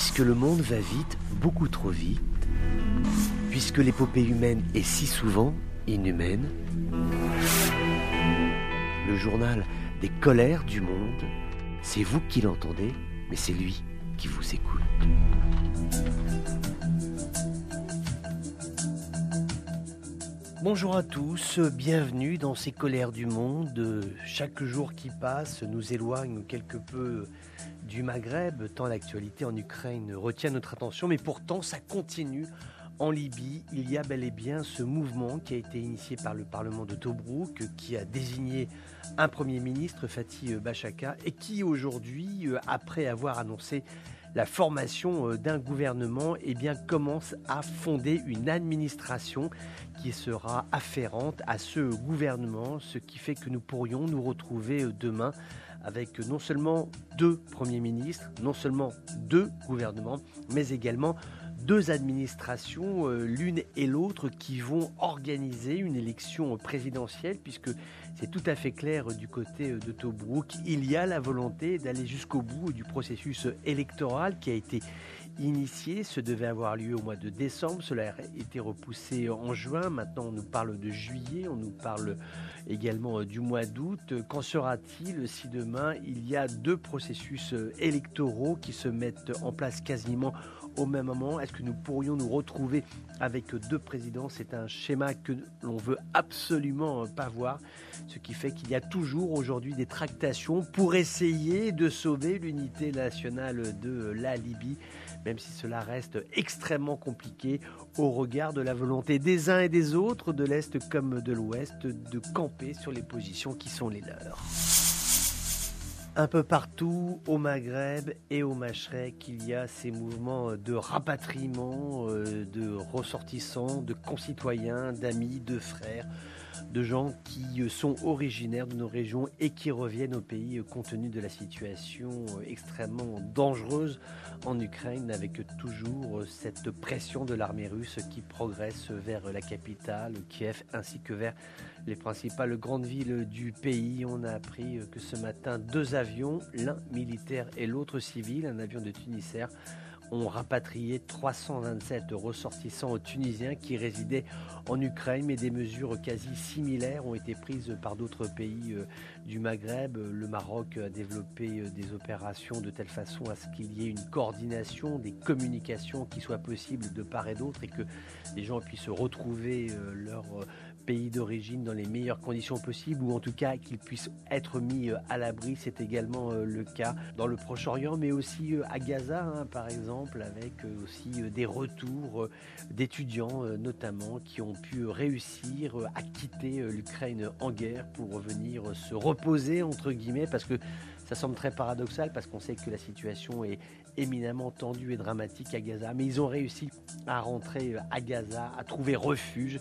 Puisque le monde va vite, beaucoup trop vite, puisque l'épopée humaine est si souvent inhumaine, le journal des colères du monde, c'est vous qui l'entendez, mais c'est lui qui vous écoute. Bonjour à tous, bienvenue dans ces colères du monde. Chaque jour qui passe nous éloigne quelque peu du Maghreb, tant l'actualité en Ukraine retient notre attention, mais pourtant ça continue. En Libye, il y a bel et bien ce mouvement qui a été initié par le Parlement de Tobruk, qui a désigné un Premier ministre, Fatih Bachaka, et qui aujourd'hui, après avoir annoncé la formation d'un gouvernement, eh commence à fonder une administration qui sera afférente à ce gouvernement, ce qui fait que nous pourrions nous retrouver demain avec non seulement deux premiers ministres, non seulement deux gouvernements, mais également deux administrations, euh, l'une et l'autre, qui vont organiser une élection présidentielle, puisque c'est tout à fait clair du côté de Tobruk, il y a la volonté d'aller jusqu'au bout du processus électoral qui a été initié. Ce devait avoir lieu au mois de décembre, cela a été repoussé en juin, maintenant on nous parle de juillet, on nous parle également du mois d'août. Qu'en sera-t-il si demain il y a deux processus électoraux qui se mettent en place quasiment au même moment. Est-ce que nous pourrions nous retrouver avec deux présidents? C'est un schéma que l'on veut absolument pas voir, ce qui fait qu'il y a toujours aujourd'hui des tractations pour essayer de sauver l'unité nationale de la Libye, même si cela reste extrêmement compliqué au regard de la volonté des uns et des autres, de l'Est comme de l'Ouest, de camper sur les positions qui sont les leurs. Un peu partout au Maghreb et au Machrek, il y a ces mouvements de rapatriement euh, de ressortissants, de concitoyens, d'amis, de frères, de gens qui sont originaires de nos régions et qui reviennent au pays compte tenu de la situation extrêmement dangereuse en Ukraine avec toujours cette pression de l'armée russe qui progresse vers la capitale, Kiev, ainsi que vers les principales grandes villes du pays. On a appris que ce matin, deux avions, l'un militaire et l'autre civil, un avion de Tunisair, ont rapatrié 327 ressortissants tunisiens qui résidaient en Ukraine, mais des mesures quasi similaires ont été prises par d'autres pays euh, du Maghreb. Le Maroc a développé euh, des opérations de telle façon à ce qu'il y ait une coordination des communications qui soit possible de part et d'autre et que les gens puissent retrouver euh, leur pays d'origine dans les meilleures conditions possibles ou en tout cas qu'ils puissent être mis à l'abri. C'est également le cas dans le Proche-Orient mais aussi à Gaza hein, par exemple avec aussi des retours d'étudiants notamment qui ont pu réussir à quitter l'Ukraine en guerre pour venir se reposer entre guillemets parce que ça semble très paradoxal parce qu'on sait que la situation est éminemment tendue et dramatique à Gaza. Mais ils ont réussi à rentrer à Gaza, à trouver refuge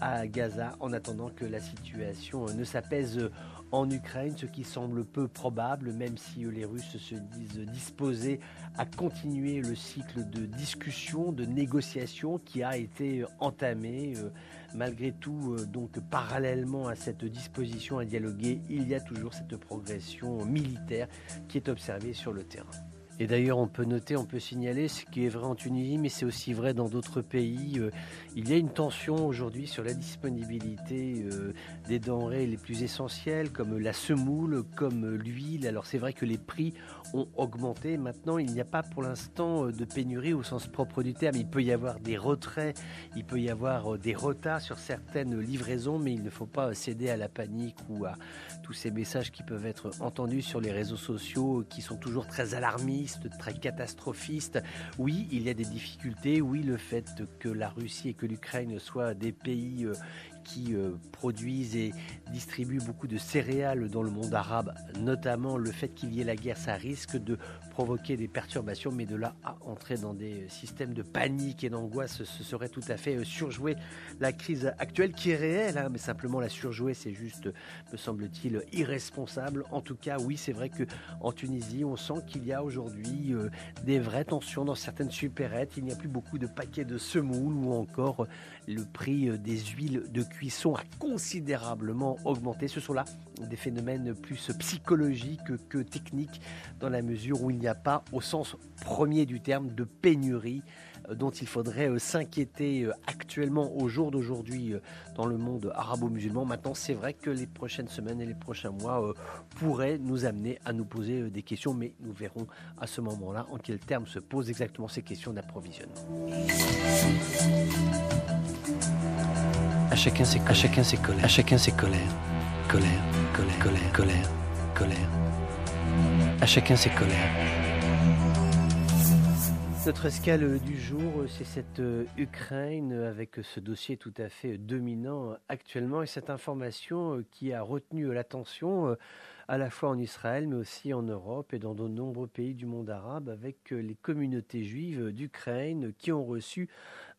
à Gaza en attendant que la situation ne s'apaise en Ukraine, ce qui semble peu probable, même si les Russes se disent disposés à continuer le cycle de discussion, de négociation qui a été entamé. Malgré tout, donc parallèlement à cette disposition à dialoguer, il y a toujours cette progression militaire qui est observée sur le terrain. Et d'ailleurs, on peut noter, on peut signaler ce qui est vrai en Tunisie, mais c'est aussi vrai dans d'autres pays. Euh, il y a une tension aujourd'hui sur la disponibilité euh, des denrées les plus essentielles, comme la semoule, comme l'huile. Alors c'est vrai que les prix ont augmenté. Maintenant, il n'y a pas pour l'instant euh, de pénurie au sens propre du terme. Il peut y avoir des retraits, il peut y avoir des retards sur certaines livraisons, mais il ne faut pas céder à la panique ou à tous ces messages qui peuvent être entendus sur les réseaux sociaux, qui sont toujours très alarmistes très catastrophiste. Oui, il y a des difficultés. Oui, le fait que la Russie et que l'Ukraine soient des pays euh, qui euh, produisent et distribuent beaucoup de céréales dans le monde arabe, notamment le fait qu'il y ait la guerre, ça risque de provoquer des perturbations, mais de là à entrer dans des systèmes de panique et d'angoisse, ce serait tout à fait euh, surjouer la crise actuelle qui est réelle, hein, mais simplement la surjouer, c'est juste, me semble-t-il, irresponsable. En tout cas, oui, c'est vrai que en Tunisie, on sent qu'il y a aujourd'hui euh, des vraies tensions dans certaines supérettes. Il n'y a plus beaucoup de paquets de semoule ou encore le prix des huiles de cuisson a considérablement augmenté. Ce sont là des phénomènes plus psychologiques que techniques dans la mesure où il n'y a pas, au sens premier du terme, de pénurie euh, dont il faudrait euh, s'inquiéter euh, actuellement au jour d'aujourd'hui dans le monde arabo-musulman. Maintenant, c'est vrai que les prochaines semaines et les prochains mois pourraient nous amener à nous poser des questions, mais nous verrons à ce moment-là en quels termes se posent exactement ces questions d'approvisionnement. À chacun ses, à chacun ses colères, à chacun ses colères, colère, colère, colère, colère, colère. À chacun ses colères. Notre escale du jour, c'est cette euh, Ukraine avec ce dossier tout à fait dominant actuellement et cette information euh, qui a retenu l'attention euh, à la fois en Israël mais aussi en Europe et dans de nombreux pays du monde arabe avec les communautés juives d'Ukraine qui ont reçu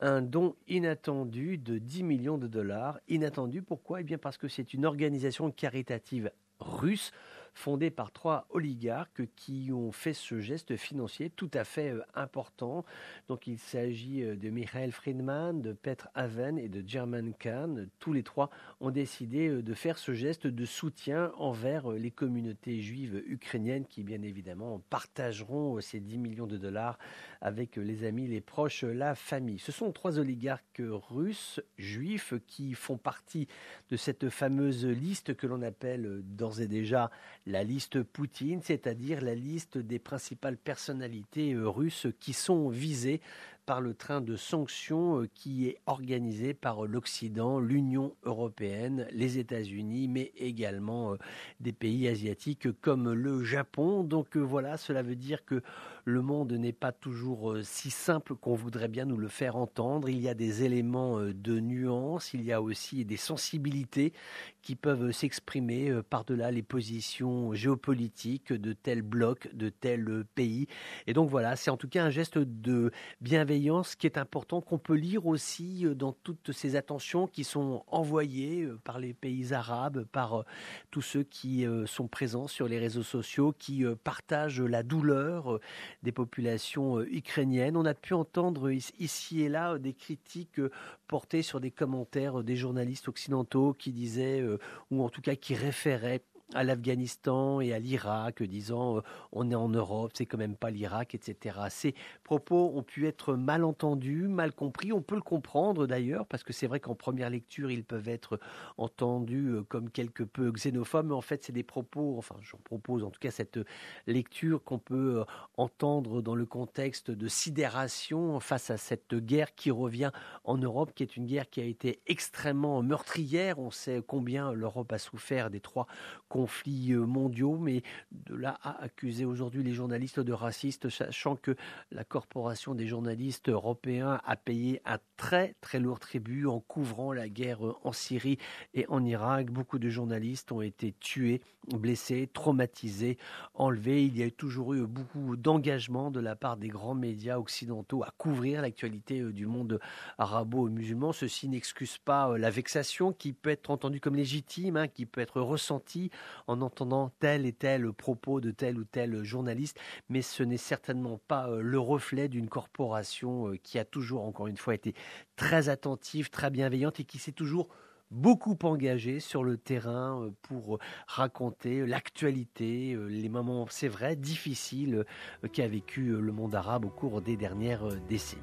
un don inattendu de 10 millions de dollars. Inattendu pourquoi? Eh bien parce que c'est une organisation caritative russe fondée par trois oligarques qui ont fait ce geste financier tout à fait euh, important. Donc il s'agit euh, de Michael Friedman, de Petr Haven et de German Kahn. Tous les trois ont décidé euh, de faire ce geste de soutien envers les communautés juives ukrainiennes qui bien évidemment partageront ces 10 millions de dollars avec les amis, les proches, la famille. Ce sont trois oligarques russes juifs qui font partie de cette fameuse liste que l'on appelle d'ores et déjà la liste Poutine, c'est-à-dire la liste des principales personnalités euh, russes qui sont visées par le train de sanctions euh, qui est organisé par l'Occident, l'Union européenne, les États-Unis, mais également euh, des pays asiatiques comme le Japon. Donc voilà, cela veut dire que le monde n'est pas toujours si simple qu'on voudrait bien nous le faire entendre. Il y a des éléments de nuance, il y a aussi des sensibilités qui peuvent s'exprimer euh, par-delà les positions géopolitiques de tel bloc, de tel pays. Et donc voilà, c'est en tout cas un geste de bienveillance qui est important, qu'on peut lire aussi euh, dans toutes ces attentions qui sont envoyées euh, par les pays arabes, par tous ceux qui sont présents sur les réseaux sociaux, qui partagent la douleur des populations ukrainiennes. On a pu entendre ici et là des critiques portées sur des commentaires des journalistes occidentaux qui disaient euh, ou en tout cas qui référait à l'Afghanistan et à l'Irak, disant euh, on est en Europe, c'est quand même pas l'Irak, etc. Ces propos ont pu être mal entendus, mal compris. On peut le comprendre d'ailleurs, parce que c'est vrai qu'en première lecture, ils peuvent être entendus euh, comme quelque peu xénophobes, mais en fait, c'est des propos, enfin, j'en propose en tout cas cette lecture qu'on peut euh, entendre dans le contexte de sidération face à cette guerre qui revient en Europe, qui est une guerre qui a été extrêmement meurtrière. On sait combien l'Europe a souffert des trois conflits euh, mondiaux, mais de là à accuser aujourd'hui les journalistes de racistes, sachant que la corporation des journalistes européens a payé un très très lourd tribut en couvrant la guerre euh, en Syrie et en Irak. Beaucoup de journalistes ont été tués, blessés, traumatisés, enlevés. Il y a toujours eu beaucoup d'engagement de la part des grands médias occidentaux à couvrir l'actualité euh, du monde arabo-musulman. Ceci n'excuse pas la vexation qui peut être entendue comme légitime, hein, qui peut être ressentie en entendant tel et tel propos de tel ou tel journaliste, mais ce n'est certainement pas euh, le reflet d'une corporation euh, qui a toujours, encore une fois, été très attentive, très bienveillante et qui s'est toujours beaucoup engagée sur le terrain euh, pour raconter l'actualité, les moments, c'est vrai, difficiles qu'a vécu le monde arabe au cours des dernières décennies.